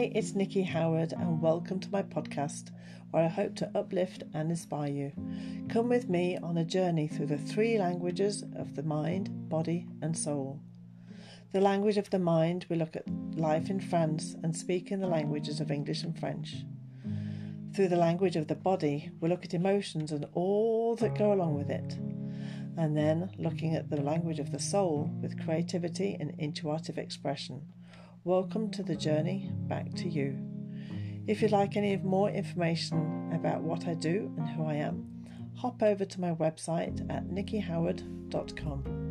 Hi, it's Nikki Howard, and welcome to my podcast where I hope to uplift and inspire you. Come with me on a journey through the three languages of the mind, body, and soul. The language of the mind, we look at life in France and speak in the languages of English and French. Through the language of the body, we look at emotions and all that go along with it. And then looking at the language of the soul with creativity and intuitive expression Welcome to the journey back to you. If you'd like any more information about what I do and who I am, hop over to my website at nikkihoward.com.